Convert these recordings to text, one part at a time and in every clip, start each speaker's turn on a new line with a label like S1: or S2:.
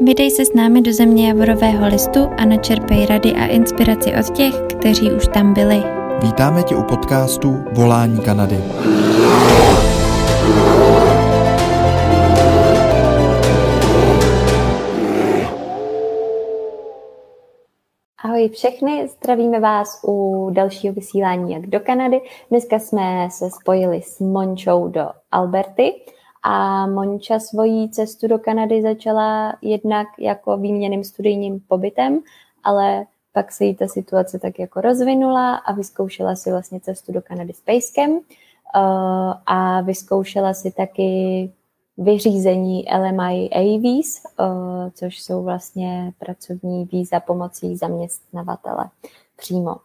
S1: Vydej se s námi do země Javorového listu a načerpej rady a inspiraci od těch, kteří už tam byli.
S2: Vítáme tě u podcastu Volání Kanady.
S1: Ahoj všechny, zdravíme vás u dalšího vysílání jak do Kanady. Dneska jsme se spojili s Mončou do Alberty a Monča svoji cestu do Kanady začala jednak jako výměným studijním pobytem, ale pak se jí ta situace tak jako rozvinula a vyzkoušela si vlastně cestu do Kanady s Pejskem uh, a vyzkoušela si taky vyřízení LMI AVs, uh, což jsou vlastně pracovní víza pomocí zaměstnavatele přímo.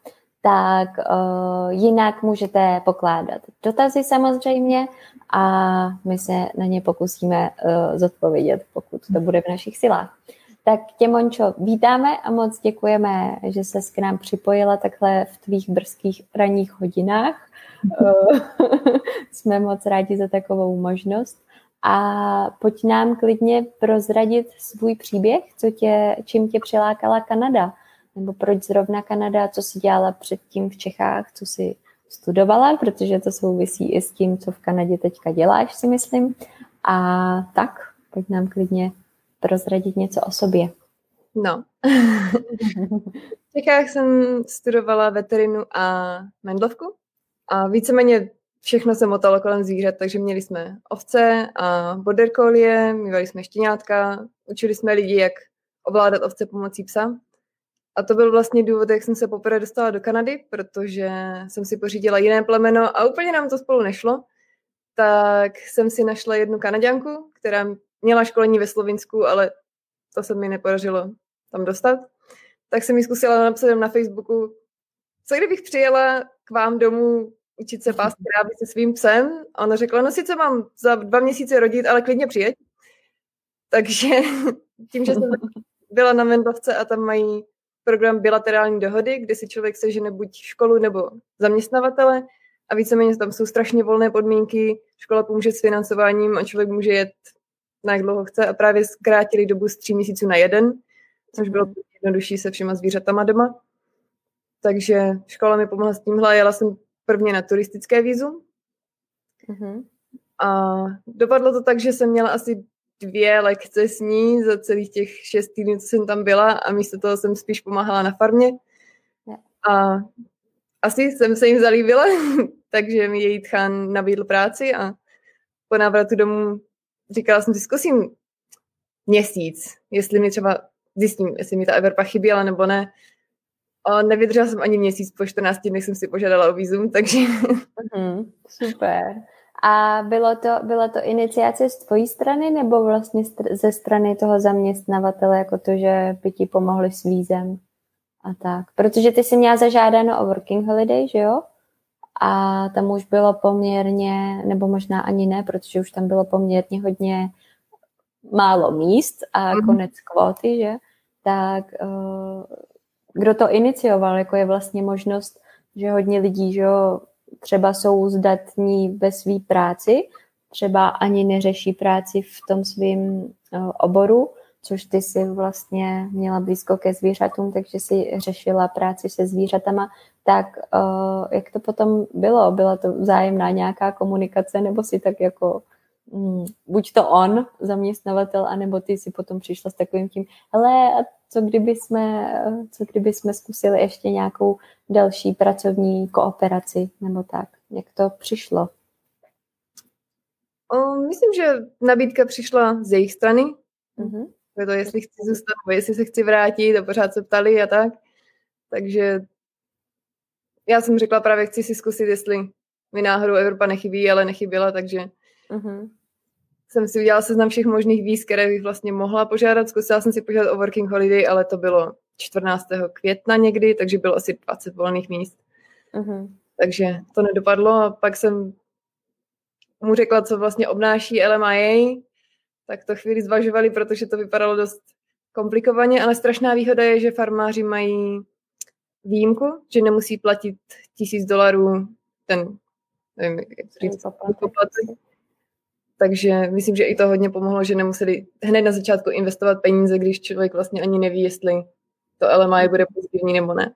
S1: Tak uh, jinak můžete pokládat dotazy samozřejmě a my se na ně pokusíme uh, zodpovědět, pokud to bude v našich silách. Tak tě, Mončo, vítáme a moc děkujeme, že se k nám připojila takhle v tvých brzkých ranních hodinách. Jsme moc rádi za takovou možnost. A pojď nám klidně prozradit svůj příběh, co tě, čím tě přilákala Kanada, nebo proč zrovna Kanada, co jsi dělala předtím v Čechách, co jsi studovala, protože to souvisí i s tím, co v Kanadě teďka děláš, si myslím. A tak, pojď nám klidně prozradit něco o sobě.
S3: No. v Čechách jsem studovala veterinu a mendlovku a víceméně všechno se motalo kolem zvířat, takže měli jsme ovce a border collie, měli jsme štěňátka, učili jsme lidi, jak ovládat ovce pomocí psa. A to byl vlastně důvod, jak jsem se poprvé dostala do Kanady, protože jsem si pořídila jiné plemeno a úplně nám to spolu nešlo. Tak jsem si našla jednu Kanaďanku, která měla školení ve Slovinsku, ale to se mi nepodařilo tam dostat. Tak jsem mi zkusila napsat na Facebooku, co kdybych přijela k vám domů učit se pást krávy se svým psem. A ona řekla, no sice mám za dva měsíce rodit, ale klidně přijeď. Takže tím, že jsem byla na Mendlovce a tam mají program bilaterální dohody, kde si člověk sežene buď školu nebo zaměstnavatele a víceméně tam jsou strašně volné podmínky, škola pomůže s financováním a člověk může jet na jak dlouho chce a právě zkrátili dobu z tří měsíců na jeden, což bylo jednodušší se všema zvířatama doma. Takže škola mi pomohla s tímhle. Jela jsem prvně na turistické vízum. Mm-hmm. A dopadlo to tak, že jsem měla asi dvě lekce s ní za celých těch šest týdnů, co jsem tam byla a místo toho jsem spíš pomáhala na farmě. A asi jsem se jim zalíbila, takže mi její tchán nabídl práci a po návratu domů říkala jsem si, zkusím měsíc, jestli mi třeba zjistím, jestli mi ta Everpa chyběla nebo ne. A nevydržela jsem ani měsíc, po 14 dnech jsem si požádala o vízum, takže...
S1: Mm, super. A bylo to, bylo to iniciace z tvojí strany nebo vlastně ze strany toho zaměstnavatele, jako to, že by ti pomohli s vízem a tak? Protože ty jsi měla zažádáno o working holiday, že jo? A tam už bylo poměrně, nebo možná ani ne, protože už tam bylo poměrně hodně málo míst a mm. konec kvóty, že? Tak uh, kdo to inicioval, jako je vlastně možnost, že hodně lidí, že jo, třeba jsou zdatní ve své práci, třeba ani neřeší práci v tom svém uh, oboru, což ty si vlastně měla blízko ke zvířatům, takže si řešila práci se zvířatama, tak uh, jak to potom bylo? Byla to vzájemná nějaká komunikace, nebo si tak jako buď to on, zaměstnavatel, anebo ty si potom přišla s takovým tím, hele, co kdyby jsme, co kdyby jsme zkusili ještě nějakou další pracovní kooperaci, nebo tak? Jak to přišlo?
S3: O, myslím, že nabídka přišla z jejich strany. Mm-hmm. Je to, jestli chci zůstat, nebo jestli se chci vrátit a pořád se ptali a tak. Takže já jsem řekla právě, chci si zkusit, jestli mi náhodou Evropa nechybí, ale nechyběla, takže mm-hmm. Jsem si udělala seznam všech možných víz, které bych vlastně mohla požádat. Zkusila jsem si požádat o working holiday, ale to bylo 14. května někdy, takže bylo asi 20 volných míst. Mm-hmm. Takže to nedopadlo a pak jsem mu řekla, co vlastně obnáší LMIA, tak to chvíli zvažovali, protože to vypadalo dost komplikovaně, ale strašná výhoda je, že farmáři mají výjimku, že nemusí platit tisíc dolarů ten, nevím, jak to říct, poplatek. Takže myslím, že i to hodně pomohlo, že nemuseli hned na začátku investovat peníze, když člověk vlastně ani neví, jestli to LMI bude pozitivní nebo ne.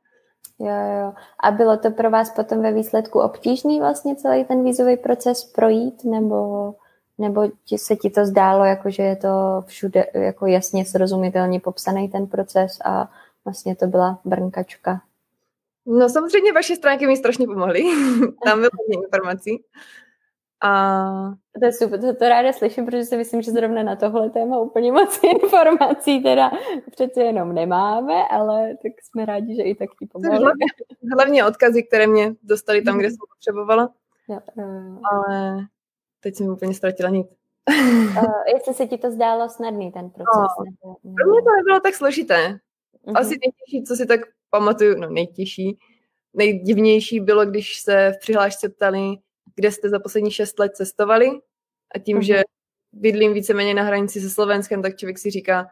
S1: Jo, jo. A bylo to pro vás potom ve výsledku obtížný vlastně celý ten vízový proces projít, nebo, nebo ti, se ti to zdálo, jako že je to všude jako jasně srozumitelně popsaný ten proces a vlastně to byla brnkačka?
S3: No samozřejmě vaše stránky mi strašně pomohly. Tam bylo hodně informací.
S1: A... To je super, to, to ráda slyším, protože si myslím, že zrovna na tohle téma úplně moc informací teda přece jenom nemáme, ale tak jsme rádi, že i tak ti pomohli.
S3: Hlavně, hlavně odkazy, které mě dostali tam, kde jsem potřebovala. Jo, jo. Ale teď jsem úplně ztratila nic.
S1: uh, jestli se ti to zdálo snadný, ten proces? No, nebo,
S3: nebo... Pro mě to nebylo tak složité. Uh-huh. Asi nejtěžší, co si tak pamatuju, no nejtěžší, nejdivnější bylo, když se v přihlášce ptali, kde jste za poslední šest let cestovali a tím, uh-huh. že bydlím víceméně na hranici se Slovenskem, tak člověk si říká,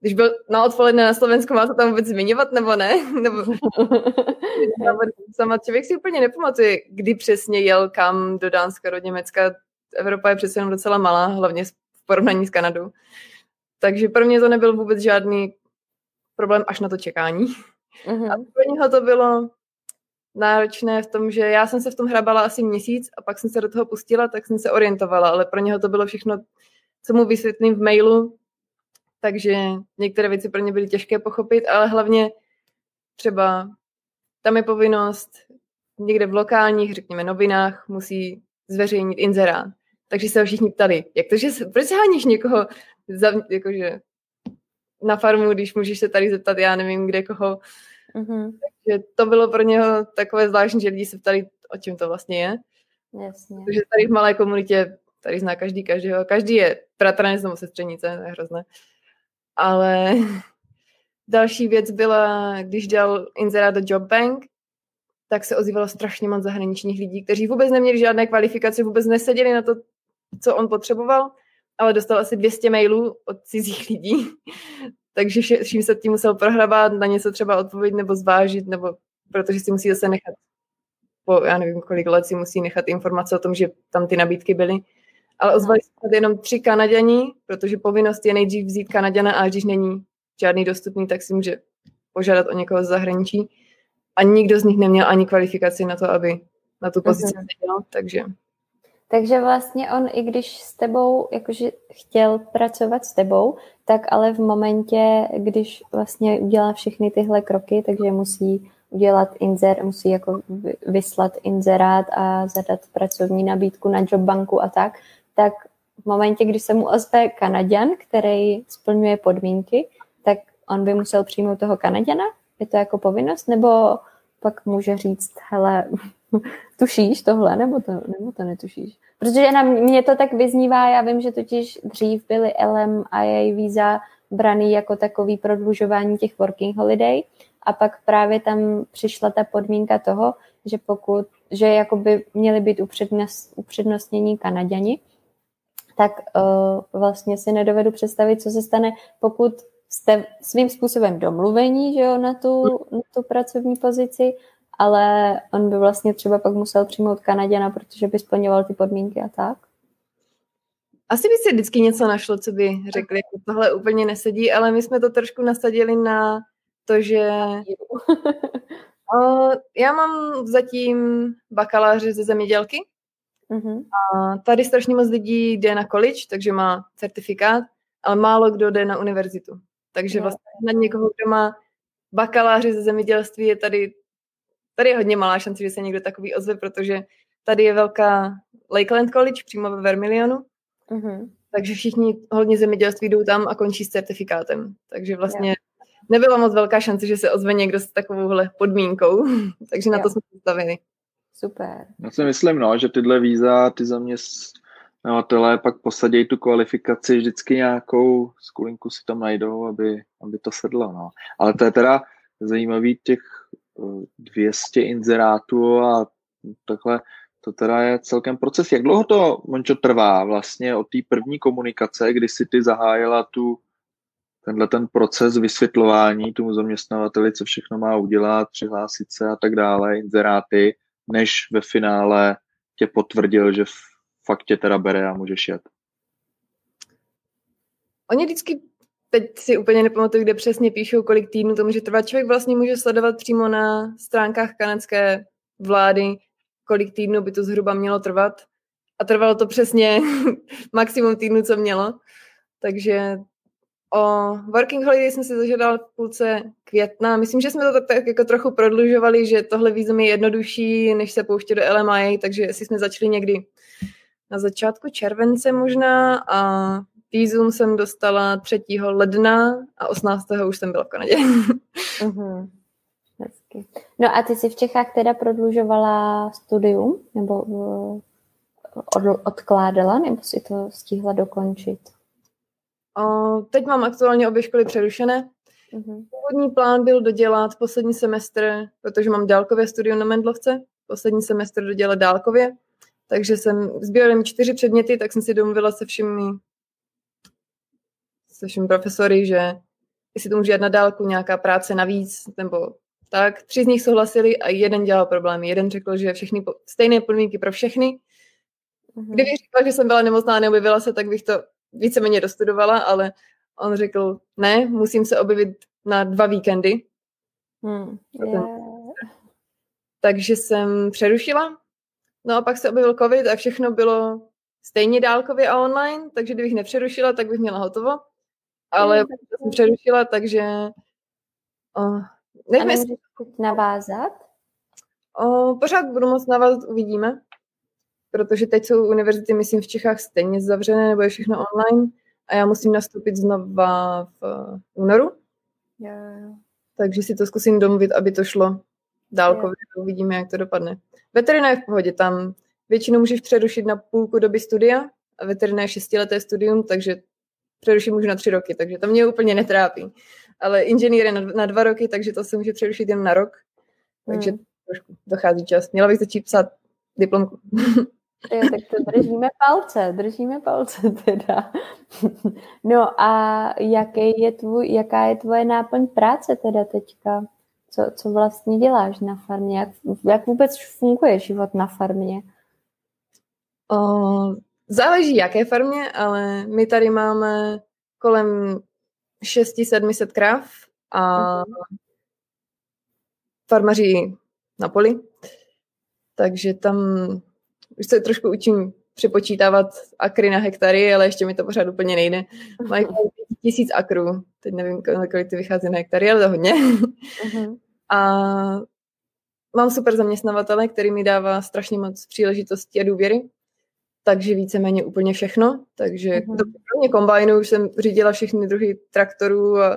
S3: když byl na odpoledne na Slovensku, má to tam vůbec zmiňovat, nebo ne? nebo... Sama člověk si úplně nepamatuje, kdy přesně jel kam do Dánska, do Německa. Evropa je přece jenom docela malá, hlavně v porovnání s Kanadou. Takže pro mě to nebyl vůbec žádný problém až na to čekání. Uh-huh. A pro něho to bylo náročné v tom, že já jsem se v tom hrabala asi měsíc a pak jsem se do toho pustila, tak jsem se orientovala, ale pro něho to bylo všechno, co mu vysvětlím v mailu, takže některé věci pro ně byly těžké pochopit, ale hlavně třeba tam je povinnost někde v lokálních, řekněme, novinách musí zveřejnit inzerát. Takže se ho všichni ptali, jak to, že proč se háníš někoho za, jakože na farmu, když můžeš se tady zeptat, já nevím, kde koho. Mm-hmm. Takže to bylo pro něho takové zvláštní, že lidi se ptali, o čem to vlastně je. Jasně. Protože tady v malé komunitě, tady zná každý každého, každý je bratranec nebo sestřenice, to je hrozné. Ale další věc byla, když dal inzerát do Job Bank, tak se ozývalo strašně moc zahraničních lidí, kteří vůbec neměli žádné kvalifikace, vůbec neseděli na to, co on potřeboval, ale dostal asi 200 mailů od cizích lidí, takže vším se tím musel prohrabat, na něco třeba odpovědět nebo zvážit, nebo protože si musí zase nechat po, já nevím, kolik let si musí nechat informace o tom, že tam ty nabídky byly. Ale ozvali se jenom tři Kanaděni, protože povinnost je nejdřív vzít Kanaděna a když není žádný dostupný, tak si může požádat o někoho z zahraničí. A nikdo z nich neměl ani kvalifikaci na to, aby na tu pozici uh-huh. seděl, takže
S1: takže vlastně on, i když s tebou, jakože chtěl pracovat s tebou, tak ale v momentě, když vlastně udělá všechny tyhle kroky, takže musí udělat inzer, musí jako vyslat inzerát a zadat pracovní nabídku na jobbanku a tak, tak v momentě, kdy se mu ozve Kanaďan, který splňuje podmínky, tak on by musel přijmout toho Kanaďana? Je to jako povinnost? Nebo pak může říct, hele, tušíš tohle, nebo to, nebo to netušíš? Protože na mě to tak vyznívá, já vím, že totiž dřív byly LM a její víza braný jako takový prodlužování těch working holiday a pak právě tam přišla ta podmínka toho, že pokud, že jakoby měli být upřednost, upřednostnění Kanaděni, tak uh, vlastně si nedovedu představit, co se stane, pokud jste svým způsobem domluvení že jo, na, tu, na tu pracovní pozici ale on by vlastně třeba pak musel přijmout Kanaděna, protože by splňoval ty podmínky a tak.
S3: Asi by si vždycky něco našlo, co by řekli, jako tohle úplně nesedí, ale my jsme to trošku nasadili na to, že o, já mám zatím bakaláře ze zemědělky uh-huh. a tady strašně moc lidí jde na college, takže má certifikát, ale málo kdo jde na univerzitu. Takže vlastně na někoho, kdo má bakaláře ze zemědělství, je tady tady je hodně malá šance, že se někdo takový ozve, protože tady je velká Lakeland College přímo ve Vermilionu, uh-huh. takže všichni hodně zemědělství jdou tam a končí s certifikátem. Takže vlastně yeah. nebyla moc velká šance, že se ozve někdo s takovouhle podmínkou, takže na to jsme postavili.
S1: Super.
S4: Já si myslím, no, že tyhle víza, ty zaměstnavatelé pak posadějí tu kvalifikaci vždycky nějakou skulinku si tam najdou, aby, aby to sedlo. No. Ale to je teda zajímavý těch 200 inzerátů a takhle, to teda je celkem proces. Jak dlouho to, Mončo, trvá vlastně od té první komunikace, kdy si ty zahájila tu, tenhle ten proces vysvětlování tomu zaměstnavateli, co všechno má udělat, přihlásit se a tak dále, inzeráty, než ve finále tě potvrdil, že fakt tě teda bere a můžeš jet?
S3: oni vždycky, teď si úplně nepamatuju, kde přesně píšou, kolik týdnů to může trvat. Člověk vlastně může sledovat přímo na stránkách kanadské vlády, kolik týdnů by to zhruba mělo trvat. A trvalo to přesně maximum týdnů, co mělo. Takže o Working Holiday jsem si zažádal v půlce května. Myslím, že jsme to tak, tak jako trochu prodlužovali, že tohle vízum je jednodušší, než se pouštět do LMI, takže jestli jsme začali někdy na začátku července možná a vízum jsem dostala 3. ledna a 18. už jsem byla v Kanadě.
S1: uh-huh. Hezky. No a ty jsi v Čechách teda prodlužovala studium? Nebo uh, od, odkládala? Nebo si to stihla dokončit?
S3: O, teď mám aktuálně obě školy přerušené. Uh-huh. Původní plán byl dodělat poslední semestr, protože mám dálkové studium na Mendlovce, poslední semestr dodělat dálkově, takže jsem sbírala mi čtyři předměty, tak jsem si domluvila se všemi se všemi profesory, že jestli to může jít na dálku nějaká práce navíc, nebo tak. Tři z nich souhlasili a jeden dělal problémy. Jeden řekl, že všechny po, stejné podmínky pro všechny. Mm-hmm. Kdybych řekla, že jsem byla nemocná a neobjevila se, tak bych to víceméně dostudovala, ale on řekl, ne, musím se objevit na dva víkendy. Hmm. Yeah. Takže jsem přerušila. No a pak se objevil covid a všechno bylo stejně dálkově a online, takže kdybych nepřerušila, tak bych měla hotovo. Ale jsem přerušila, takže
S1: oh, Nechme si navázat?
S3: O, pořád budu moc navázat, uvidíme. Protože teď jsou univerzity, myslím, v Čechách stejně zavřené, nebo je všechno online. A já musím nastoupit znova v únoru. Yeah. Takže si to zkusím domluvit, aby to šlo dálkově. Yeah. Uvidíme, jak to dopadne. Veterina je v pohodě. Tam většinou můžeš přerušit na půlku doby studia a veterina je šestileté studium, takže přerušit můžu na tři roky, takže to mě úplně netrápí ale inženýr je na, na dva roky, takže to se může přerušit jen na rok. Takže hmm. trošku dochází čas. Měla bych začít psát diplomku.
S1: Jo, tak to držíme palce, držíme palce teda. No a jaký je tvůj, jaká je tvoje náplň práce teda teďka? Co, co vlastně děláš na farmě? Jak, jak vůbec funguje život na farmě?
S3: O, záleží jaké farmě, ale my tady máme kolem 600-700 kráv a farmaří na poli. Takže tam už se trošku učím přepočítávat akry na hektary, ale ještě mi to pořád úplně nejde. Mají tisíc akrů, teď nevím, kolik ty vychází na hektary, ale to hodně. Uh-huh. A mám super zaměstnavatele, který mi dává strašně moc příležitostí a důvěry takže víceméně úplně všechno. Takže mm-hmm. kromě kombajnu už jsem řídila všechny druhy traktorů a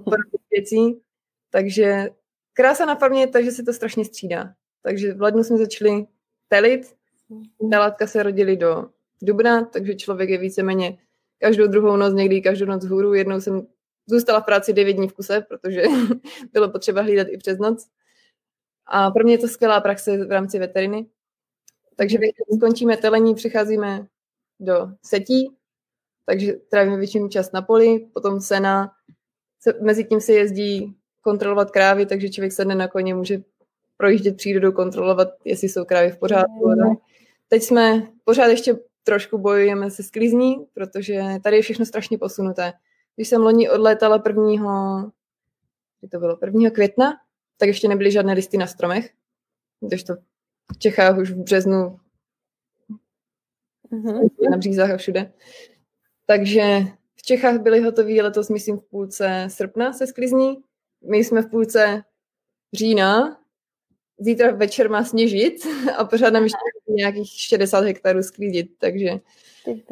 S3: věcí. Takže krása na farmě je ta, že se to strašně střídá. Takže v lednu jsme začali telit, mhm. telátka se rodili do dubna, takže člověk je víceméně každou druhou noc, někdy každou noc hůru. Jednou jsem zůstala v práci devět dní v kuse, protože bylo potřeba hlídat i přes noc. A pro mě je to skvělá praxe v rámci veteriny, takže když skončíme telení, přicházíme do setí, takže trávíme většinu čas na poli, potom sena, se, mezi tím se jezdí kontrolovat krávy, takže člověk sedne na koně, může projíždět přírodu, kontrolovat, jestli jsou krávy v pořádku. Mm. Teď jsme pořád ještě trošku bojujeme se sklizní, protože tady je všechno strašně posunuté. Když jsem loni odlétala prvního, kdy to bylo, prvního května, tak ještě nebyly žádné listy na stromech, když to v Čechách už v březnu mm-hmm. na břízách a všude. Takže v Čechách byly hotový letos, myslím, v půlce srpna se sklizní. My jsme v půlce října. Zítra večer má sněžit a pořád nám ještě nějakých 60 hektarů sklízit, takže...
S1: Ty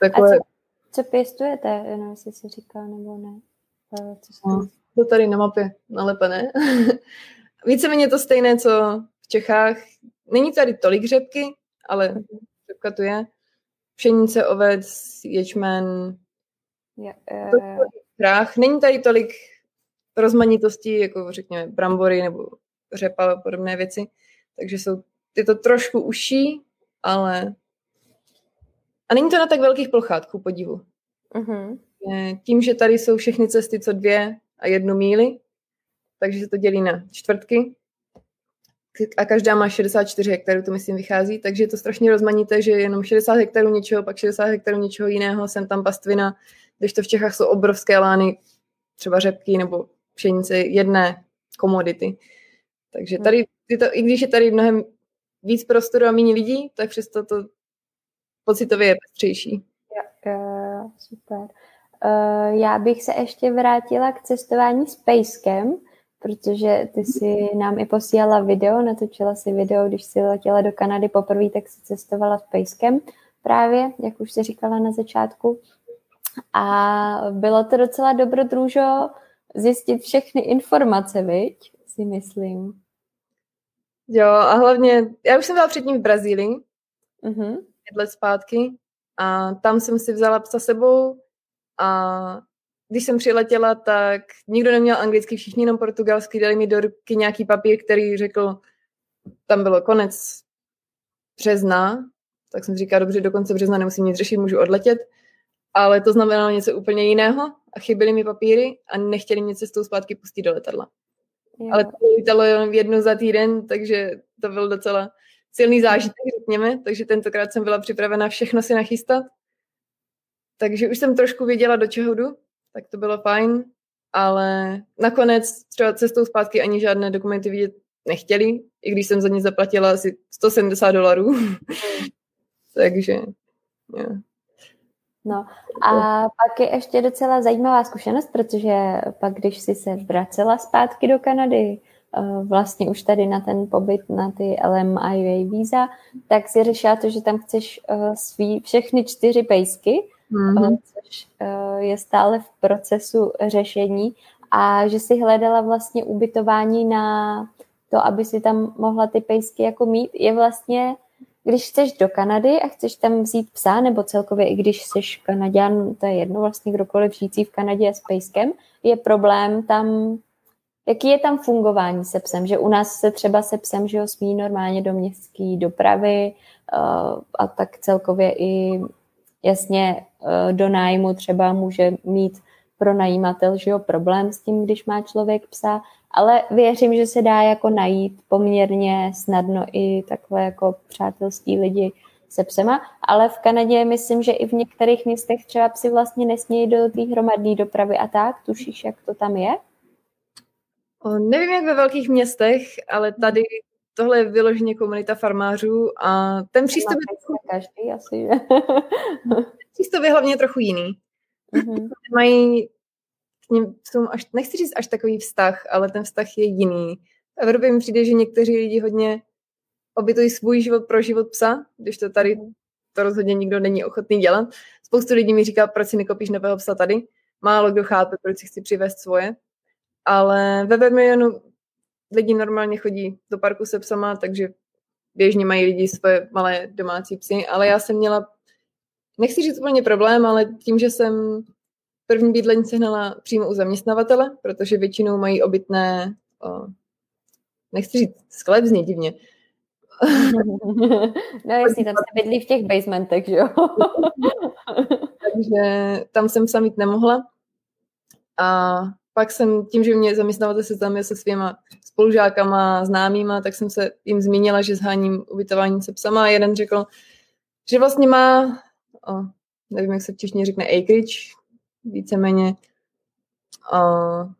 S1: Takové... A co, co pěstujete, jenom jestli si říká, nebo ne?
S3: Co no, to tady na mapě nalepené. Víceméně to stejné, co Čechách. Není tady tolik řepky, ale řepka tu je. Pšenice, ovec, ječmen, yeah, Není tady tolik rozmanitosti, jako řekněme brambory nebo řepa a podobné věci. Takže jsou, je to trošku uší, ale a není to na tak velkých plochách, ku podivu. Uh-huh. Tím, že tady jsou všechny cesty co dvě a jednu míli, takže se to dělí na čtvrtky, a každá má 64 hektarů, to myslím vychází, takže je to strašně rozmanité, že jenom 60 hektarů něčeho, pak 60 hektarů něčeho jiného, sem tam pastvina, když to v Čechách jsou obrovské lány, třeba řepky nebo pšenice, jedné komodity. Takže hmm. tady, to, i když je tady mnohem víc prostoru a méně lidí, tak přesto to pocitově je pestřejší.
S1: Jo, jo, super. Uh, já bych se ještě vrátila k cestování s Pejskem, protože ty si nám i posílala video, natočila si video, když si letěla do Kanady poprvé, tak si cestovala s Pejskem právě, jak už se říkala na začátku. A bylo to docela dobrodružo zjistit všechny informace, viď? Si myslím.
S3: Jo, a hlavně, já už jsem byla předtím v Brazílii, uh-huh. pět let zpátky, a tam jsem si vzala psa sebou a když jsem přiletěla, tak nikdo neměl anglicky, všichni jenom portugalsky, dali mi do ruky nějaký papír, který řekl, tam bylo konec března, tak jsem říkala, dobře, do konce března nemusím nic řešit, můžu odletět, ale to znamenalo něco úplně jiného a chyběly mi papíry a nechtěli mě cestou zpátky pustit do letadla. Jo. Ale to lítalo jenom jednou za týden, takže to byl docela silný zážitek, řekněme, takže tentokrát jsem byla připravena všechno si nachystat. Takže už jsem trošku věděla, do čeho jdu, tak to bylo fajn, ale nakonec třeba cestou zpátky ani žádné dokumenty vidět nechtěli, i když jsem za ně zaplatila asi 170 dolarů. Takže, yeah.
S1: No a pak je ještě docela zajímavá zkušenost, protože pak, když jsi se vracela zpátky do Kanady, eh, vlastně už tady na ten pobyt na ty LMIA víza, tak si řešila to, že tam chceš eh, svý všechny čtyři pejsky, mm-hmm. což je stále v procesu řešení a že si hledala vlastně ubytování na to, aby si tam mohla ty pejsky jako mít, je vlastně když chceš do Kanady a chceš tam vzít psa, nebo celkově i když jsi Kanaděn, to je jedno vlastně kdokoliv žijící v Kanadě s pejskem, je problém tam, jaký je tam fungování se psem, že u nás se třeba se psem, že ho smí normálně do městské dopravy uh, a tak celkově i jasně uh, do nájmu třeba může mít pro najímatel, že jo, problém s tím, když má člověk psa, ale věřím, že se dá jako najít poměrně snadno i takové jako přátelský lidi se psema, ale v Kanadě myslím, že i v některých městech třeba psi vlastně nesmějí do té hromadné dopravy a tak, tušíš, jak to tam je?
S3: O, nevím, jak ve velkých městech, ale tady tohle je vyloženě komunita farmářů a ten přístup je...
S1: Každý asi,
S3: že? přístup je hlavně trochu jiný. Mm-hmm. Mají k ním jsou až, nechci říct až takový vztah, ale ten vztah je jiný. V Evropě mi přijde, že někteří lidi hodně obětují svůj život pro život psa, když to tady mhm. to rozhodně nikdo není ochotný dělat. Spoustu lidí mi říká, proč si nekopíš nového psa tady. Málo kdo chápe, proč si chci přivést svoje. Ale ve Vermilionu lidi normálně chodí do parku se psama, takže běžně mají lidi svoje malé domácí psy, ale já jsem měla, nechci říct úplně problém, ale tím, že jsem první bydlení sehnala přímo u zaměstnavatele, protože většinou mají obytné, o, nechci říct, sklep zní divně.
S1: no jasně, tam se bydlí v těch basementech, že jo?
S3: Takže tam jsem sami nemohla. A pak jsem tím, že mě zaměstnavatel se tam se svýma spolužákama, známýma, tak jsem se jim zmínila, že zháním ubytování se psama a jeden řekl, že vlastně má, o, nevím, jak se v češtině řekne, acreage, víceméně. Uh,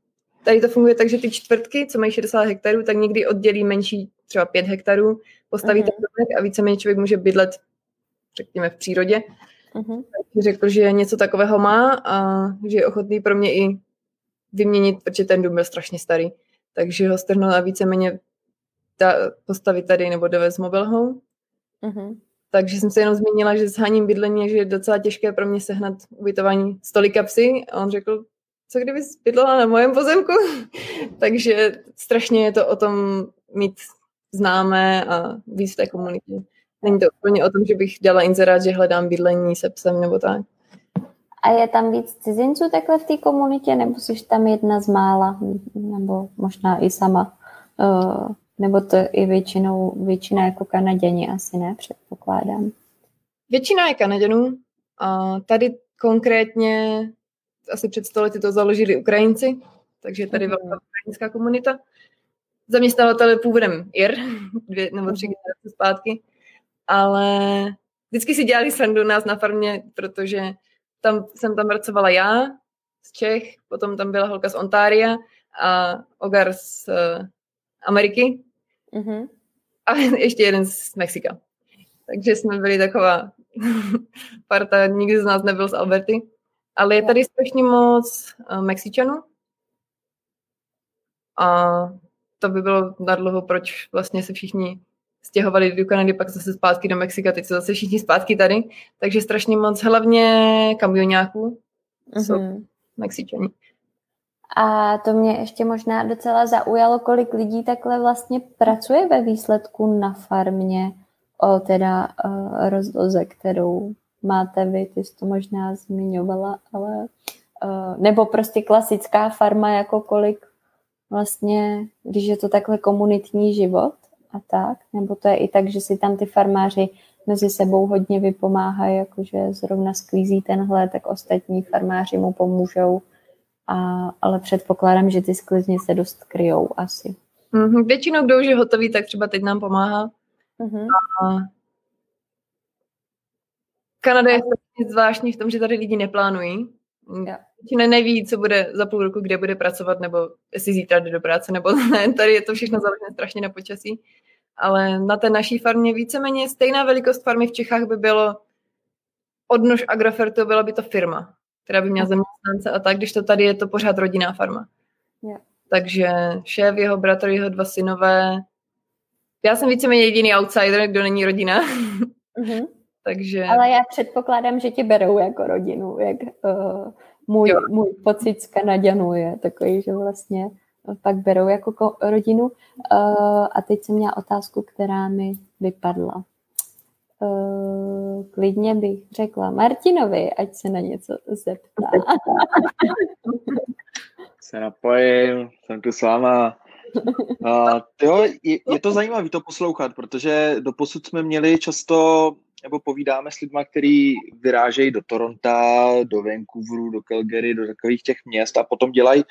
S3: tady to funguje tak, že ty čtvrtky, co mají 60 hektarů, tak někdy oddělí menší třeba 5 hektarů, postaví uh-huh. ten domek a víceméně člověk může bydlet, řekněme, v přírodě. Uh-huh. řekl, že něco takového má a že je ochotný pro mě i vyměnit, protože ten dům byl strašně starý. Takže ho strhnul a víceméně ta, postavit tady nebo dovez mobile home. Uh-huh. Takže jsem se jenom zmínila, že s háním bydlení že je docela těžké pro mě sehnat ubytování stolika psy. A on řekl, co kdyby bydlela na mojem pozemku? Takže strašně je to o tom mít známé a víc v té komunitě. Není to úplně o tom, že bych dala inzerát, že hledám bydlení se psem nebo tak.
S1: A je tam víc cizinců takhle v té komunitě, nebo jsi tam jedna z mála, nebo možná i sama? Uh, nebo to i většinou, většina jako Kanaděni asi ne, předpokládám.
S3: Většina je Kanaděnů. A tady konkrétně asi před sto lety to založili Ukrajinci, takže tady mm. velká ukrajinská komunita. Zaměstnavatel je původem Ir, dvě nebo tři generace zpátky, ale vždycky si dělali srandu nás na farmě, protože tam jsem tam pracovala já z Čech, potom tam byla holka z Ontária a Ogar z uh, Ameriky mm-hmm. a ještě jeden z Mexika. Takže jsme byli taková parta, nikdy z nás nebyl z Alberty. Ale je tady strašně moc uh, Mexičanů. A to by bylo nadlouho, proč vlastně se všichni stěhovali do Kanady, pak zase zpátky do Mexika, teď jsou zase všichni zpátky tady. Takže strašně moc, hlavně kamionáků mm-hmm. jsou. Mexičani.
S1: A to mě ještě možná docela zaujalo, kolik lidí takhle vlastně pracuje ve výsledku na farmě o teda uh, rozloze, kterou máte vy, ty jsi to možná zmiňovala, ale uh, nebo prostě klasická farma, jako kolik vlastně, když je to takhle komunitní život a tak, nebo to je i tak, že si tam ty farmáři mezi sebou hodně vypomáhají, jakože zrovna sklízí tenhle, tak ostatní farmáři mu pomůžou, a, ale předpokládám, že ty sklizně se dost kryjou asi.
S3: Mm-hmm. Většinou, kdo už je hotový, tak třeba teď nám pomáhá. Mm-hmm. A Kanada je zvláštní v tom, že tady lidi neplánují. Většina neví, co bude za půl roku, kde bude pracovat, nebo jestli zítra jde do práce, nebo ne. Tady je to všechno založené strašně na počasí. Ale na té naší farmě víceméně stejná velikost farmy v Čechách by bylo odnož Agrofertu, byla by to firma, která by měla zaměstnance a tak, když to tady je to pořád rodinná farma. Yeah. Takže šéf, jeho bratr, jeho dva synové. Já jsem víceméně jediný outsider, kdo není rodina. Mm-hmm. Takže...
S1: Ale já předpokládám, že tě berou jako rodinu, jak uh, můj, můj pocit z Kanaďanů je takový, že vlastně pak berou jako ko- rodinu. Uh, a teď jsem měla otázku, která mi vypadla. Uh, klidně bych řekla Martinovi, ať se na něco zeptá.
S4: se napojím, jsem tu s váma. Uh, jo, je, je to zajímavé to poslouchat, protože doposud jsme měli často nebo povídáme s lidmi, kteří vyrážejí do Toronta, do Vancouveru, do Calgary, do takových těch měst a potom dělají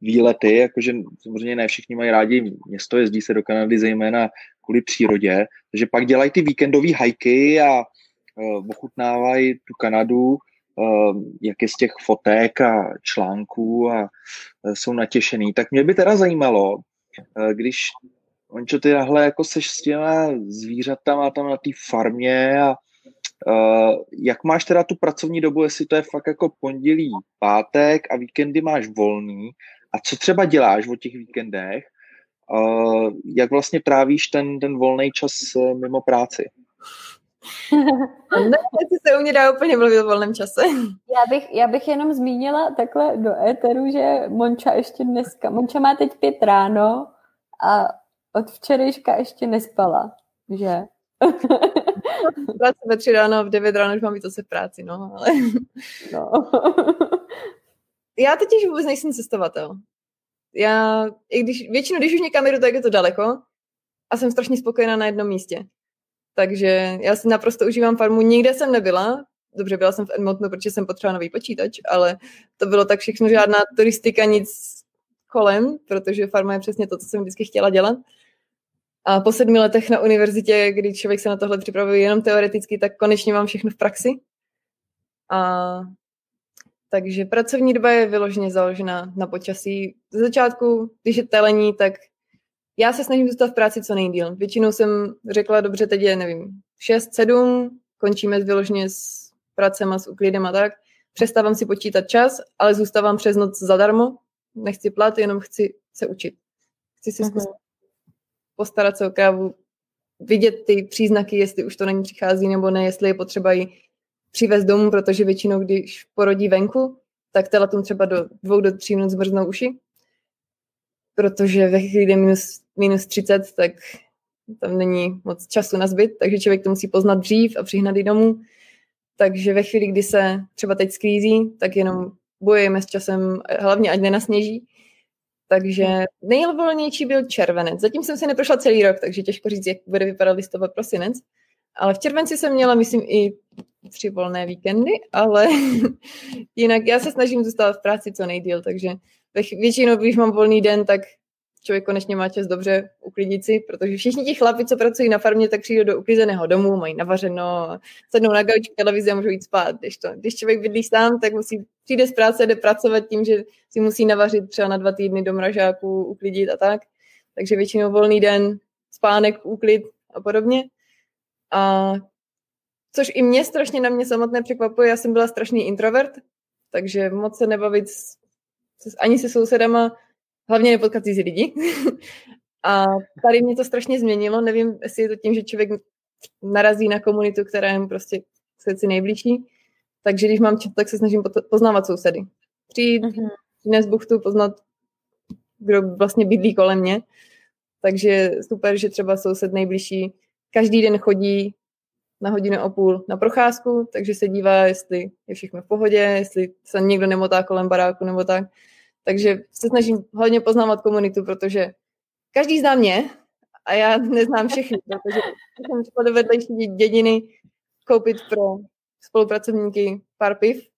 S4: výlety, jakože samozřejmě ne všichni mají rádi město, jezdí se do Kanady zejména kvůli přírodě, takže pak dělají ty víkendové hajky a uh, ochutnávají tu Kanadu, uh, jak je z těch fotek a článků a uh, jsou natěšený. Tak mě by teda zajímalo, uh, když Ončo, tyhle jako seš s těma zvířatama tam na té farmě a uh, jak máš teda tu pracovní dobu, jestli to je fakt jako pondělí, pátek a víkendy máš volný a co třeba děláš o těch víkendech, uh, jak vlastně trávíš ten, ten volný čas uh, mimo práci?
S3: ne, jestli se u mě dá úplně mluvit o volném čase.
S1: Já bych, já bych jenom zmínila takhle do éteru, že Monča ještě dneska, Monča má teď pět ráno a od včerejška ještě nespala, že?
S3: Práce ve tři ráno, v devět ráno už mám víc zase v práci, no, ale... No. Já totiž vůbec nejsem cestovatel. Já, i když, většinou, když už někam jdu, tak je to daleko a jsem strašně spokojená na jednom místě. Takže já si naprosto užívám farmu. Nikde jsem nebyla, dobře, byla jsem v Edmontonu, protože jsem potřebovala nový počítač, ale to bylo tak všechno, žádná turistika, nic kolem, protože farma je přesně to, co jsem vždycky chtěla dělat. A po sedmi letech na univerzitě, kdy člověk se na tohle připravuje jenom teoreticky, tak konečně mám všechno v praxi. A takže pracovní doba je vyloženě založena na počasí. Z začátku, když je telení, tak já se snažím zůstat v práci co nejdíl. Většinou jsem řekla, dobře, teď je, nevím, 6, 7, končíme vyloženě s pracem a s uklidem a tak. Přestávám si počítat čas, ale zůstávám přes noc zadarmo. Nechci plat, jenom chci se učit. Chci si zkusit postarat se o krávu, vidět ty příznaky, jestli už to není přichází nebo ne, jestli je potřeba ji přivést domů, protože většinou, když porodí venku, tak telatum třeba do dvou do tří minut zmrznou uši, protože ve chvíli je minus, minus 30, tak tam není moc času na zbyt, takže člověk to musí poznat dřív a přihnat ji domů. Takže ve chvíli, kdy se třeba teď sklízí, tak jenom bojujeme s časem, hlavně ať nenasněží, takže nejvolnější byl červenec. Zatím jsem si neprošla celý rok, takže těžko říct, jak bude vypadat listopad, prosinec. Ale v červenci jsem měla, myslím, i tři volné víkendy, ale jinak já se snažím zůstat v práci co nejdíl, takže většinou, když mám volný den, tak člověk konečně má čas dobře uklidit si, protože všichni ti chlapi, co pracují na farmě, tak přijdou do uklizeného domu, mají navařeno, sednou na gauč televizi a můžou jít spát. Když, to, když člověk bydlí sám, tak musí přijde z práce, jde pracovat tím, že si musí navařit třeba na dva týdny do mražáku, uklidit a tak. Takže většinou volný den, spánek, úklid a podobně. A což i mě strašně na mě samotné překvapuje, já jsem byla strašný introvert, takže moc se nebavit s, ani se sousedama, hlavně nepotkat si lidi. a tady mě to strašně změnilo, nevím, jestli je to tím, že člověk narazí na komunitu, která je prostě srdci nejbližší, takže když mám čas, tak se snažím poznávat sousedy. Přijít, mm-hmm. přinést buchtu, poznat, kdo vlastně bydlí kolem mě. Takže super, že třeba soused nejbližší každý den chodí na hodinu a půl na procházku, takže se dívá, jestli je všechno v pohodě, jestli se někdo nemotá kolem baráku nebo tak. Takže se snažím hodně poznávat komunitu, protože každý zná mě a já neznám všechny, protože jsem třeba do vedlejší dědiny koupit pro spolupracovníky pár piv,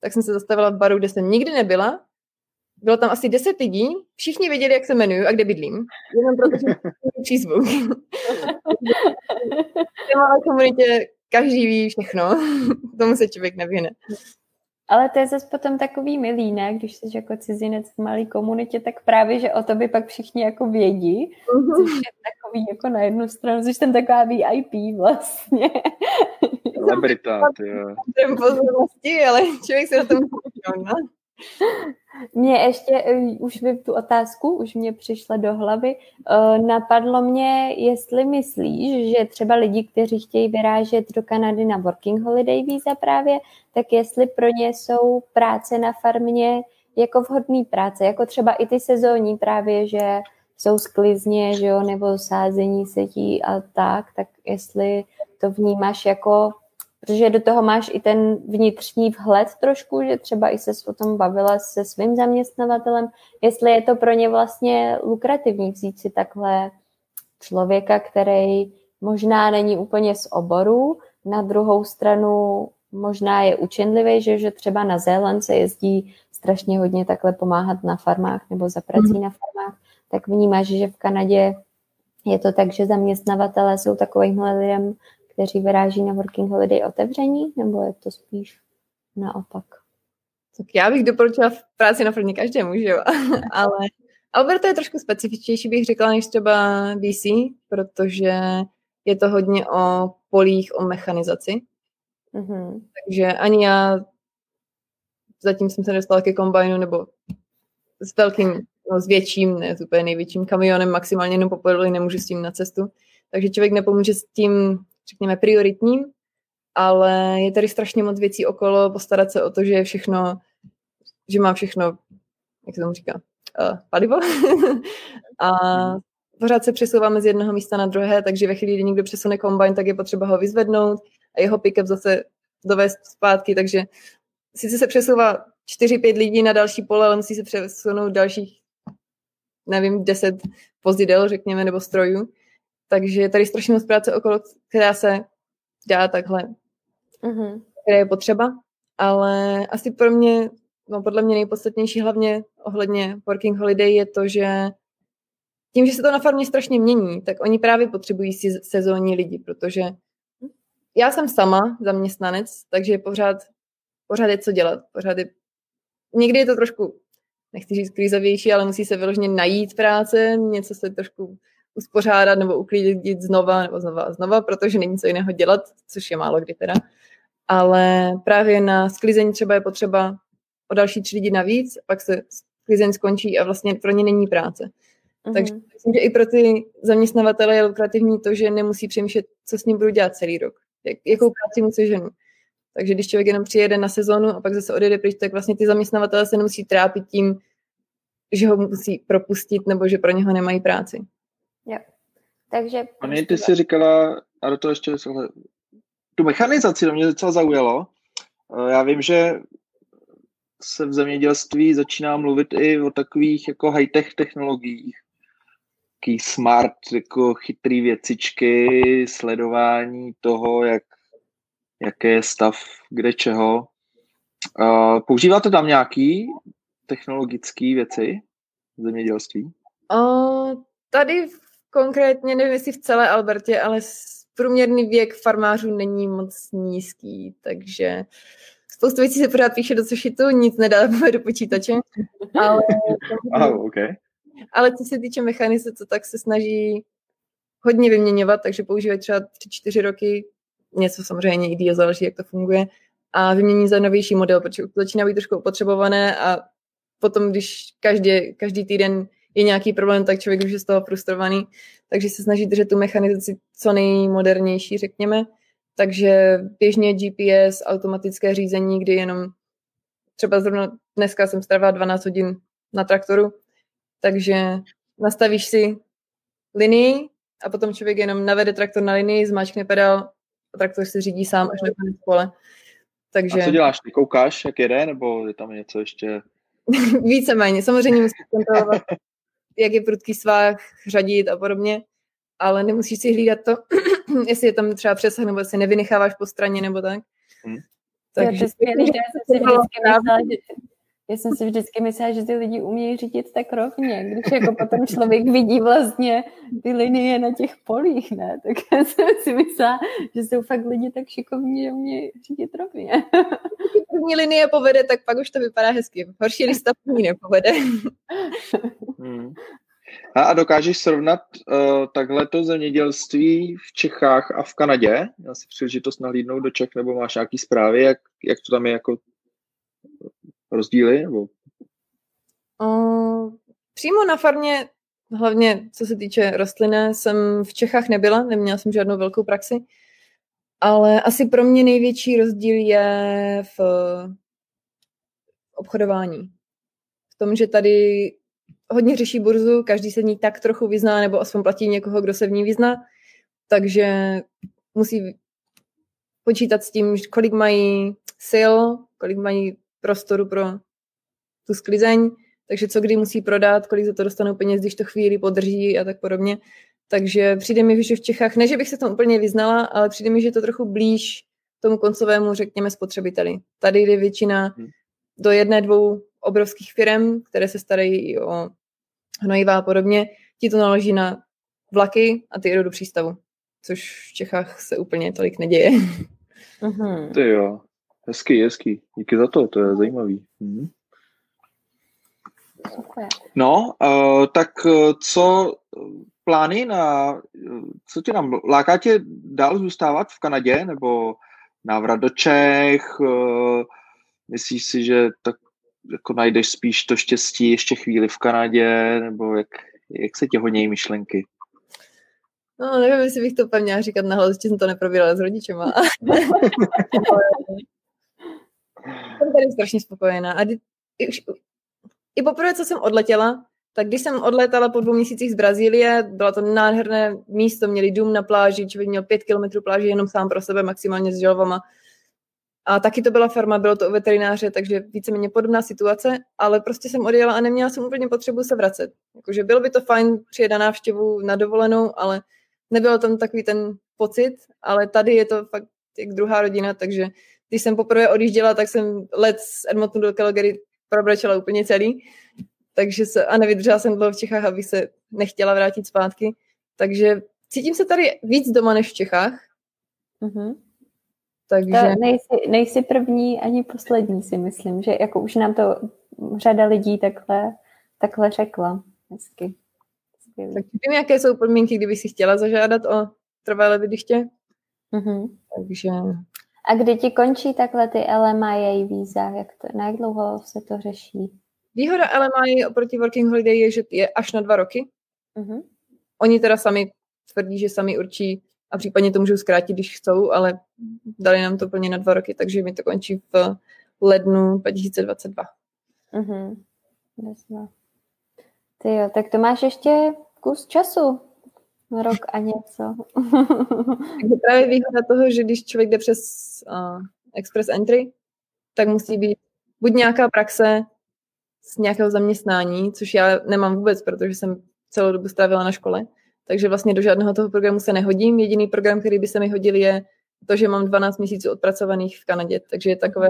S3: tak jsem se zastavila v baru, kde jsem nikdy nebyla. Bylo tam asi deset lidí, všichni věděli, jak se jmenuju a kde bydlím, jenom protože přízvuk. v malé komunitě každý ví všechno, tomu se člověk nevyhne.
S1: Ale to je zase potom takový milý, ne? Když jsi jako cizinec v malé komunitě, tak právě, že o tobě pak všichni jako vědí, uh-huh. což je takový jako na jednu stranu, což jsem taková VIP vlastně.
S4: Celebrita, jo.
S3: pozornosti, ale člověk se na tom no.
S1: Mě ještě, eh, už by tu otázku, už mě přišla do hlavy, eh, napadlo mě, jestli myslíš, že třeba lidi, kteří chtějí vyrážet do Kanady na working holiday víza právě, tak jestli pro ně jsou práce na farmě jako vhodný práce, jako třeba i ty sezónní právě, že jsou sklizně, že jo, nebo sázení setí a tak, tak jestli to vnímáš jako protože do toho máš i ten vnitřní vhled trošku, že třeba i se o tom bavila se svým zaměstnavatelem, jestli je to pro ně vlastně lukrativní vzít si takhle člověka, který možná není úplně z oboru, na druhou stranu možná je učenlivý, že, že třeba na Zéland se jezdí strašně hodně takhle pomáhat na farmách nebo za prací mm. na farmách, tak vnímáš, že v Kanadě je to tak, že zaměstnavatelé jsou takovýmhle lidem kteří vyráží na working holiday otevření, nebo je to spíš naopak?
S3: Tak já bych doporučila v práci na první každému, že jo? Ale Alberta je trošku specifičtější, bych řekla, než třeba DC, protože je to hodně o polích, o mechanizaci. Mm-hmm. Takže ani já zatím jsem se nedostala ke kombajnu nebo s velkým, no s větším, ne s úplně největším kamionem, maximálně jenom po nemůžu s tím na cestu. Takže člověk nepomůže s tím řekněme, prioritním, ale je tady strašně moc věcí okolo, postarat se o to, že je všechno, že má všechno, jak se tomu říká, uh, palivo. a pořád se přesouváme z jednoho místa na druhé, takže ve chvíli, kdy někdo přesune kombajn, tak je potřeba ho vyzvednout a jeho pick-up zase dovést zpátky, takže sice se přesouvá 4-5 lidí na další pole, ale musí se přesunout dalších, nevím, 10 vozidel, řekněme, nebo strojů. Takže je tady strašně moc práce okolo, která se dá takhle, mm-hmm. která je potřeba, ale asi pro mě, no podle mě nejpodstatnější hlavně ohledně working holiday je to, že tím, že se to na farmě strašně mění, tak oni právě potřebují si sezónní lidi, protože já jsem sama zaměstnanec, takže pořád, pořád je co dělat. Pořád je, někdy je to trošku, nechci říct krizovější, ale musí se vyloženě najít práce, něco se trošku uspořádat nebo uklidit znova nebo znova a znova, protože není co jiného dělat, což je málo kdy teda. Ale právě na sklizení třeba je potřeba o další tři lidi navíc, pak se sklizeň skončí a vlastně pro ně není práce. Mm-hmm. Takže myslím, že i pro ty zaměstnavatele je lukrativní to, že nemusí přemýšlet, co s ním budu dělat celý rok. Jak, jakou práci mu seženu. Takže když člověk jenom přijede na sezónu a pak zase odjede pryč, tak vlastně ty zaměstnavatele se nemusí trápit tím, že ho musí propustit nebo že pro něho nemají práci.
S1: Jo. Takže...
S4: Ani ty jsi říkala, a do toho ještě tu mechanizaci, to mě docela zaujalo. Eh, já vím, že se v zemědělství začíná mluvit i o takových jako high-tech technologiích. Taký smart, jako chytrý věcičky, sledování toho, jak, jaký je stav kde čeho. Uh, používáte tam nějaký technologické věci v zemědělství?
S3: O, tady konkrétně, nevím jestli v celé Albertě, ale průměrný věk farmářů není moc nízký, takže spoustu věcí se pořád píše do sešitu, nic nedá do počítače. Ale,
S4: oh, okay.
S3: ale co se týče mechanizace, tak se snaží hodně vyměňovat, takže používají třeba 3-4 roky, něco samozřejmě i díl záleží, jak to funguje, a vymění za novější model, protože to začíná být trošku opotřebované a potom, když každý, každý týden je nějaký problém, tak člověk už je z toho frustrovaný, takže se snaží držet tu mechanizaci co nejmodernější, řekněme. Takže běžně GPS, automatické řízení, kdy jenom třeba zrovna dneska jsem strávila 12 hodin na traktoru, takže nastavíš si linii a potom člověk jenom navede traktor na linii, zmáčkne pedál a traktor se řídí sám až na konec pole.
S4: Takže... A co děláš? Ty koukáš, jak jede, nebo je tam něco ještě?
S3: Víceméně. Samozřejmě musíš kontrolovat, jak je prudký svah, řadit a podobně, ale nemusíš si hlídat to, jestli je tam třeba přesah, nebo jestli nevynecháváš po straně, nebo tak. Hmm.
S1: Takže... Já, to já jsem si vždycky myslela, že já jsem si vždycky myslela, že ty lidi umějí řídit tak rovně, když jako potom člověk vidí vlastně ty linie na těch polích, ne? Tak já jsem si myslela, že jsou fakt lidi tak šikovní, že umějí řídit rovně.
S3: Když první linie povede, tak pak už to vypadá hezky. Horší, když ta první nepovede.
S4: Hmm. A dokážeš srovnat uh, takhle to zemědělství v Čechách a v Kanadě? Já si příležitost nahlídnout do Čech, nebo máš nějaký zprávy, jak, jak to tam je jako rozdíly? Nebo?
S3: Uh, přímo na farmě, hlavně co se týče rostliny, jsem v Čechách nebyla, neměla jsem žádnou velkou praxi, ale asi pro mě největší rozdíl je v obchodování. V tom, že tady hodně řeší burzu, každý se v ní tak trochu vyzná, nebo aspoň platí někoho, kdo se v ní vyzná, takže musí počítat s tím, kolik mají sil, kolik mají prostoru pro tu sklizeň, takže co kdy musí prodat, kolik za to dostanou peněz, když to chvíli podrží a tak podobně. Takže přijde mi, že v Čechách, ne, že bych se tam úplně vyznala, ale přijde mi, že je to trochu blíž tomu koncovému, řekněme, spotřebiteli. Tady jde většina hmm. do jedné, dvou obrovských firm, které se starají i o hnojiva a podobně. Ti to naloží na vlaky a ty jedou do přístavu, což v Čechách se úplně tolik neděje.
S4: Mm-hmm. Ty jo, Hezký, hezký. Díky za to, to je zajímavý. Mhm. No, uh, tak uh, co plány na, co tě nám, láká tě dál zůstávat v Kanadě, nebo návrat do Čech, uh, myslíš si, že tak jako najdeš spíš to štěstí ještě chvíli v Kanadě, nebo jak, jak se tě honějí myšlenky?
S3: No, nevím, jestli bych to měla říkat na ještě jsem to neprobírala s rodičema. Tady strašně spokojená. A i, i poprvé, co jsem odletěla, tak když jsem odletala po dvou měsících z Brazílie, bylo to nádherné místo, měli dům na pláži, člověk měl pět kilometrů pláže jenom sám pro sebe, maximálně s želvama. A taky to byla farma, bylo to u veterináře, takže víceméně podobná situace, ale prostě jsem odjela a neměla jsem úplně potřebu se vracet. Jakože bylo by to fajn přijet na návštěvu na dovolenou, ale nebyl tam takový ten pocit, ale tady je to fakt jak druhá rodina, takže když jsem poprvé odjížděla, tak jsem let z Edmontonu do Calgary probračela úplně celý. Takže se, a nevydržela jsem dlouho v Čechách, abych se nechtěla vrátit zpátky. Takže cítím se tady víc doma než v Čechách. Mm-hmm.
S1: Takže... To nejsi, nejsi první ani poslední, si myslím, že jako už nám to řada lidí takhle, takhle řekla. Hezky.
S3: Tak vím, jaké jsou podmínky, kdyby si chtěla zažádat o trvalé bydliště. Mm-hmm. Takže
S1: a kdy ti končí takhle ty LMIA víza? Jak, to, na jak dlouho se to řeší?
S3: Výhoda LMIA oproti Working Holiday je, že je až na dva roky. Uh-huh. Oni teda sami tvrdí, že sami určí a případně to můžou zkrátit, když chcou, ale dali nám to plně na dva roky, takže mi to končí v lednu 2022. Uh-huh.
S1: Ty jo, tak to máš ještě kus času rok a něco.
S3: Takže právě výhoda toho, že když člověk jde přes uh, Express Entry, tak musí být buď nějaká praxe z nějakého zaměstnání, což já nemám vůbec, protože jsem celou dobu strávila na škole, takže vlastně do žádného toho programu se nehodím. Jediný program, který by se mi hodil, je to, že mám 12 měsíců odpracovaných v Kanadě, takže je takové...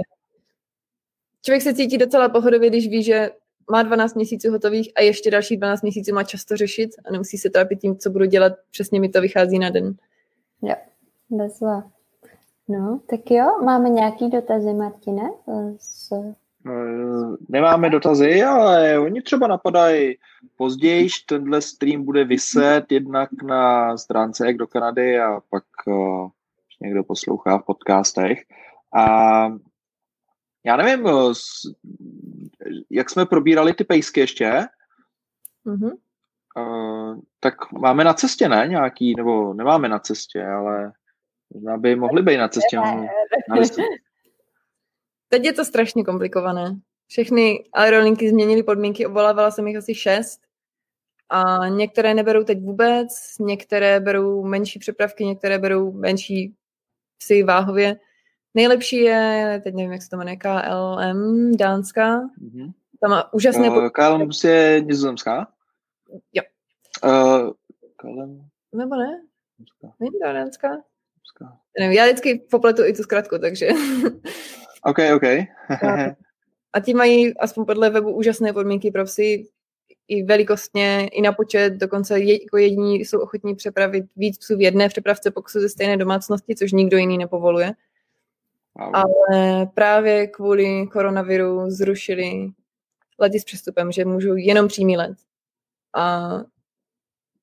S3: Člověk se cítí docela pohodově, když ví, že má 12 měsíců hotových a ještě další 12 měsíců má často řešit a nemusí se trápit tím, co budu dělat, přesně mi to vychází na den.
S1: Jo, bezva. No, tak jo, máme nějaký dotazy, Martine? Z...
S4: Eh, nemáme dotazy, ale oni třeba napadají později, tenhle stream bude vyset jednak na stránce Jak do Kanady a pak uh, někdo poslouchá v podcastech. A já nevím, eh, jak jsme probírali ty pejsky ještě, mm-hmm. uh, tak máme na cestě, ne? Nějaký, nebo nemáme na cestě, ale možná by mohli být na cestě. Na
S3: Teď je to strašně komplikované. Všechny aerolinky změnily podmínky, obvolávala jsem jich asi šest a některé neberou teď vůbec, některé berou menší přepravky, některé berou menší psy váhově. Nejlepší je, teď nevím, jak se to jmenuje, KLM, Dánská. Mm-hmm. Tam má úžasné...
S4: Uh, KLM je nizozemská?
S3: Jo.
S4: Uh, KLM...
S3: Nebo ne? Není to Dánská? Nevím, já vždycky popletu i tu zkratku, takže...
S4: OK, OK.
S3: a ti mají aspoň podle webu úžasné podmínky pro psy, i velikostně, i na počet, dokonce je, jako jediní jsou ochotní přepravit víc psů v jedné přepravce, pokud jsou ze stejné domácnosti, což nikdo jiný nepovoluje. Wow. Ale právě kvůli koronaviru zrušili lety s přestupem, že můžou jenom přímý let. A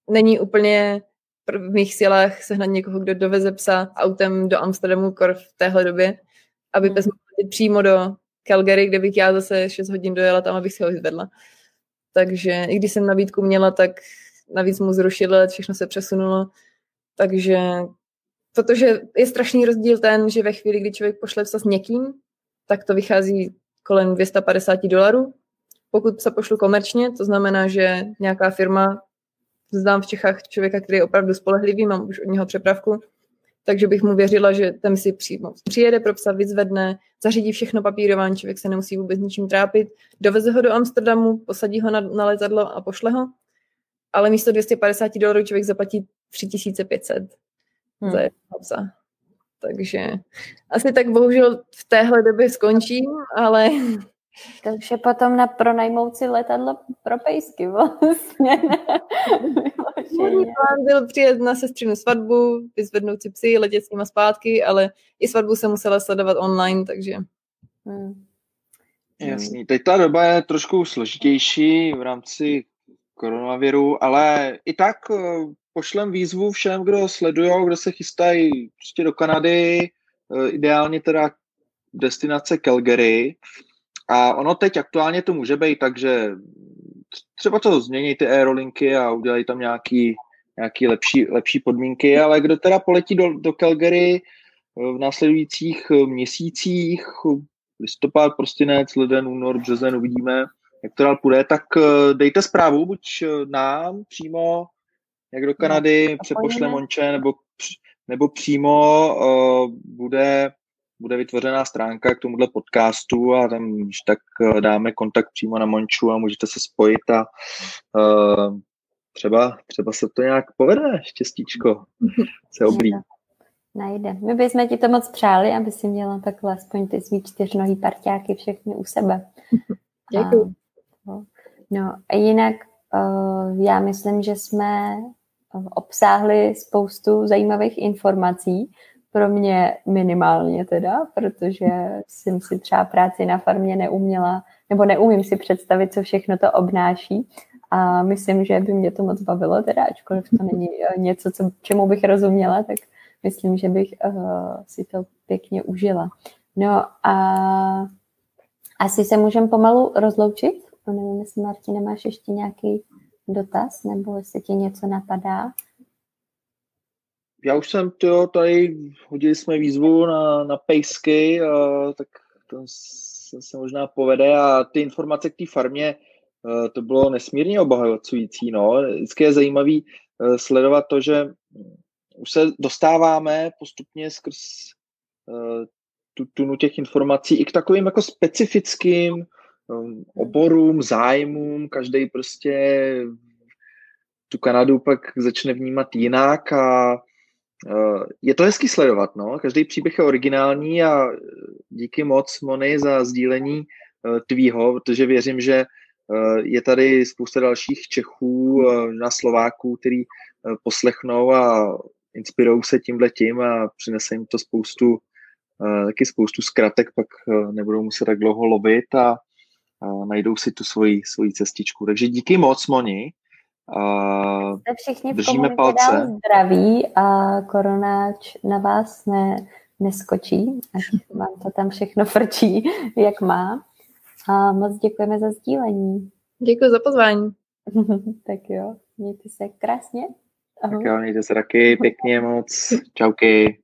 S3: není úplně v mých silách sehnat někoho, kdo doveze psa autem do Amsterdamu kor v téhle době, aby hmm. pes mohl přímo do Calgary, kde bych já zase 6 hodin dojela tam, abych si ho vyzvedla. Takže i když jsem nabídku měla, tak navíc mu zrušili let, všechno se přesunulo. Takže protože je strašný rozdíl ten, že ve chvíli, kdy člověk pošle psa s někým, tak to vychází kolem 250 dolarů. Pokud se pošlu komerčně, to znamená, že nějaká firma, znám v Čechách člověka, který je opravdu spolehlivý, mám už od něho přepravku, takže bych mu věřila, že ten si přímo přijede pro psa, vyzvedne, zařídí všechno papírování, člověk se nemusí vůbec ničím trápit, doveze ho do Amsterdamu, posadí ho na, na letadlo a pošle ho, ale místo 250 dolarů člověk zaplatí 3500 hmm. za jednoho psa. Takže asi tak bohužel v téhle době skončím, ale
S1: takže potom na pronajmout si letadlo pro pejsky vlastně.
S3: Můj plán byl přijet na sestřinu svatbu, vyzvednout si psy, letět s nima zpátky, ale i svatbu se musela sledovat online, takže... Hmm.
S4: Jasný. Teď ta doba je trošku složitější v rámci koronaviru, ale i tak eh, pošlem výzvu všem, kdo sledují, kdo se chystají prostě do Kanady, eh, ideálně teda destinace Calgary, a ono teď aktuálně to může být tak, že třeba to změní ty aerolinky a udělají tam nějaký, nějaký lepší, lepší podmínky, ale kdo teda poletí do, do Calgary eh, v následujících eh, měsících, listopad, prostinec, leden, únor, březen, uvidíme, jak to dál půjde, tak dejte zprávu, buď nám přímo, jak do Kanady, no, přepošle Monče, nebo, nebo přímo uh, bude bude vytvořená stránka k tomuhle podcastu a tam když tak dáme kontakt přímo na Monču a můžete se spojit a uh, třeba, třeba se to nějak povede, štěstíčko se oblí.
S1: Najde. My bychom ti to moc přáli, aby si měla takhle aspoň ty svý čtyřnohý parťáky všechny u sebe.
S3: Děkuji.
S1: No. no a jinak uh, já myslím, že jsme obsáhli spoustu zajímavých informací pro mě minimálně teda, protože jsem si třeba práci na farmě neuměla, nebo neumím si představit, co všechno to obnáší. A myslím, že by mě to moc bavilo, teda ačkoliv to není eh, něco, co, čemu bych rozuměla, tak myslím, že bych uh, si to pěkně užila. No a asi se můžeme pomalu rozloučit. Nevím, jestli Marti nemáš ještě nějaký dotaz, nebo jestli ti něco napadá
S4: já už jsem, to tady hodili jsme výzvu na, na pejsky, a, tak to se, se možná povede a ty informace k té farmě, to bylo nesmírně obohacující. No. Vždycky je zajímavý sledovat to, že už se dostáváme postupně skrz tu tunu těch informací i k takovým jako specifickým oborům, zájmům, každý prostě tu Kanadu pak začne vnímat jinak a Eh, je to hezky sledovat, no. Každý příběh je originální a díky moc, Mony, za sdílení eh, tvýho, protože věřím, že je tady spousta dalších Čechů, na Slováků, který poslechnou a inspirují se tímhle tím a přinese jim to spoustu, taky spoustu zkratek, pak nebudou muset tak dlouho lovit a, najdou si tu svoji, svoji cestičku. Takže díky moc, Moni.
S1: A Jste všichni v držíme palce. zdraví a koronáč na vás ne, neskočí, až vám to tam všechno frčí, jak má. A moc děkujeme za sdílení.
S3: Děkuji za pozvání.
S1: tak jo, mějte se krásně.
S4: Ahoj. Tak jo, mějte se taky pěkně moc. Čauky.